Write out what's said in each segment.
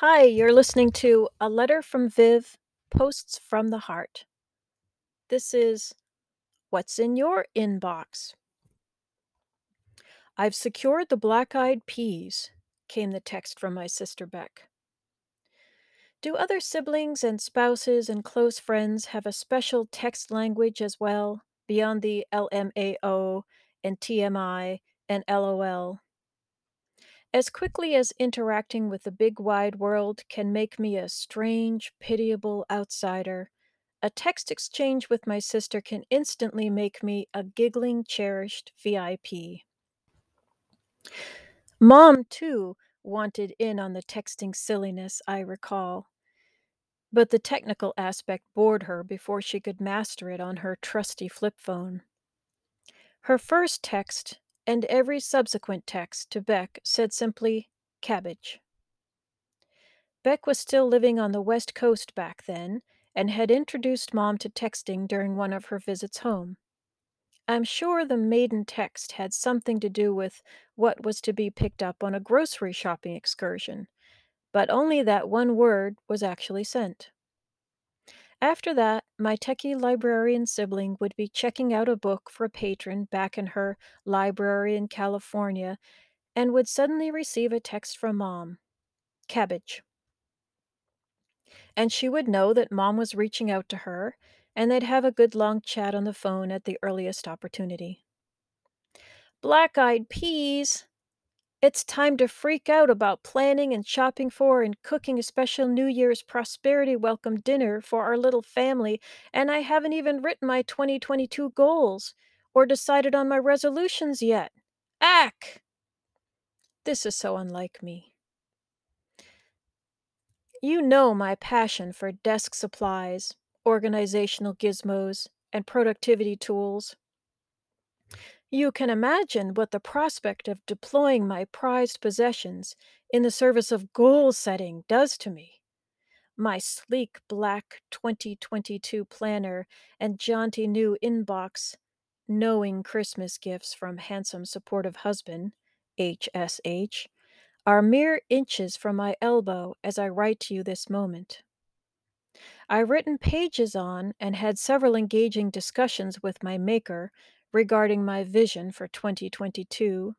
Hi, you're listening to A Letter from Viv Posts from the Heart. This is What's in Your Inbox? I've secured the black eyed peas, came the text from my sister Beck. Do other siblings and spouses and close friends have a special text language as well, beyond the LMAO and TMI and LOL? As quickly as interacting with the big wide world can make me a strange, pitiable outsider, a text exchange with my sister can instantly make me a giggling, cherished VIP. Mom, too, wanted in on the texting silliness, I recall. But the technical aspect bored her before she could master it on her trusty flip phone. Her first text and every subsequent text to Beck said simply, cabbage. Beck was still living on the West Coast back then and had introduced Mom to texting during one of her visits home. I'm sure the maiden text had something to do with what was to be picked up on a grocery shopping excursion, but only that one word was actually sent. After that, my techie librarian sibling would be checking out a book for a patron back in her library in California and would suddenly receive a text from mom cabbage. And she would know that mom was reaching out to her, and they'd have a good long chat on the phone at the earliest opportunity. Black eyed peas! It's time to freak out about planning and shopping for and cooking a special New Year's prosperity welcome dinner for our little family, and I haven't even written my 2022 goals or decided on my resolutions yet. Ack! This is so unlike me. You know my passion for desk supplies, organizational gizmos, and productivity tools. You can imagine what the prospect of deploying my prized possessions in the service of goal setting does to me. My sleek black 2022 planner and jaunty new inbox, knowing Christmas gifts from handsome supportive husband, HSH, are mere inches from my elbow as I write to you this moment. I've written pages on and had several engaging discussions with my maker regarding my vision for 2022.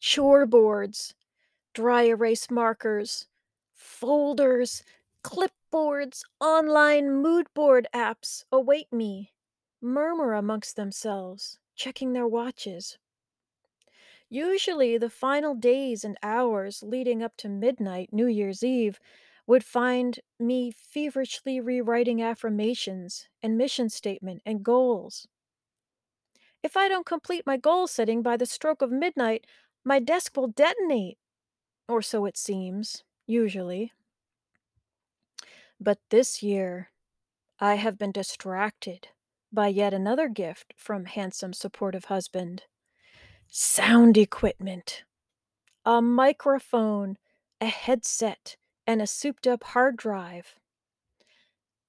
Chore boards, dry erase markers, folders, clipboards, online mood board apps await me, murmur amongst themselves, checking their watches. Usually, the final days and hours leading up to midnight, New Year's Eve, would find me feverishly rewriting affirmations and mission statement and goals. If I don't complete my goal setting by the stroke of midnight, my desk will detonate. Or so it seems, usually. But this year, I have been distracted by yet another gift from handsome, supportive husband sound equipment, a microphone, a headset, and a souped up hard drive.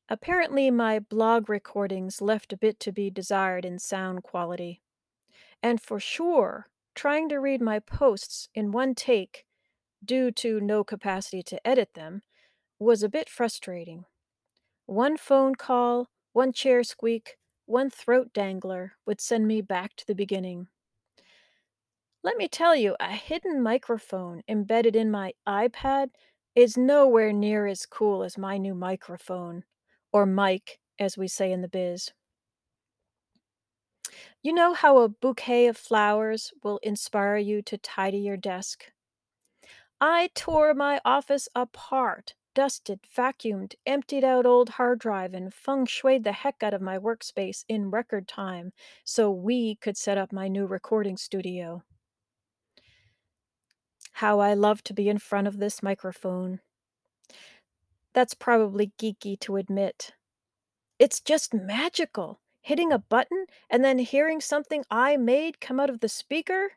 Apparently, my blog recordings left a bit to be desired in sound quality. And for sure, trying to read my posts in one take, due to no capacity to edit them, was a bit frustrating. One phone call, one chair squeak, one throat dangler would send me back to the beginning. Let me tell you, a hidden microphone embedded in my iPad is nowhere near as cool as my new microphone, or mic, as we say in the biz. You know how a bouquet of flowers will inspire you to tidy your desk? I tore my office apart, dusted, vacuumed, emptied out old hard drive, and feng shuied the heck out of my workspace in record time so we could set up my new recording studio. How I love to be in front of this microphone. That's probably geeky to admit. It's just magical. Hitting a button and then hearing something I made come out of the speaker.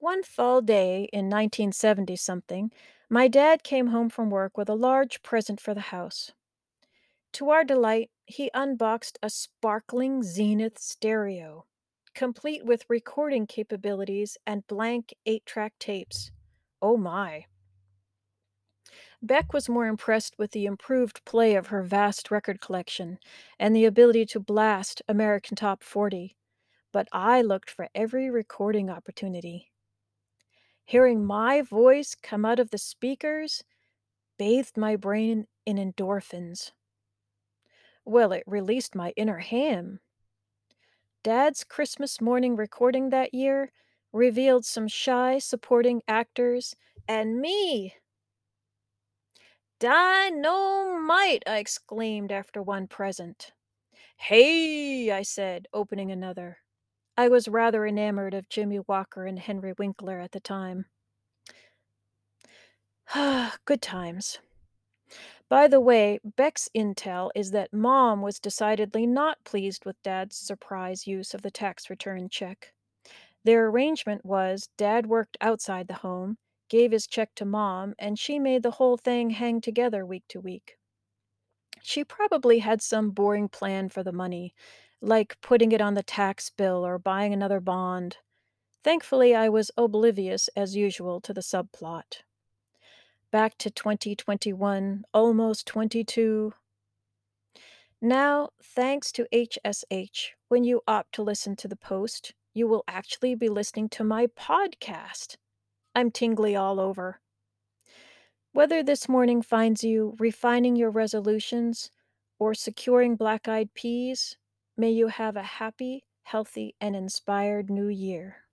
One fall day in 1970 something, my dad came home from work with a large present for the house. To our delight, he unboxed a sparkling Zenith stereo, complete with recording capabilities and blank eight track tapes. Oh my. Beck was more impressed with the improved play of her vast record collection and the ability to blast American Top 40, but I looked for every recording opportunity. Hearing my voice come out of the speakers bathed my brain in endorphins. Well, it released my inner ham. Dad's Christmas morning recording that year revealed some shy supporting actors and me. Dynamite! I exclaimed after one present. Hey, I said, opening another. I was rather enamored of Jimmie Walker and Henry Winkler at the time. Ah, good times. By the way, Beck's intel is that Mom was decidedly not pleased with Dad's surprise use of the tax return check. Their arrangement was Dad worked outside the home, gave his check to Mom, and she made the whole thing hang together week to week. She probably had some boring plan for the money, like putting it on the tax bill or buying another bond. Thankfully, I was oblivious, as usual, to the subplot. Back to 2021, almost 22. Now, thanks to HSH, when you opt to listen to the post, you will actually be listening to my podcast. I'm tingly all over. Whether this morning finds you refining your resolutions or securing black eyed peas, may you have a happy, healthy, and inspired new year.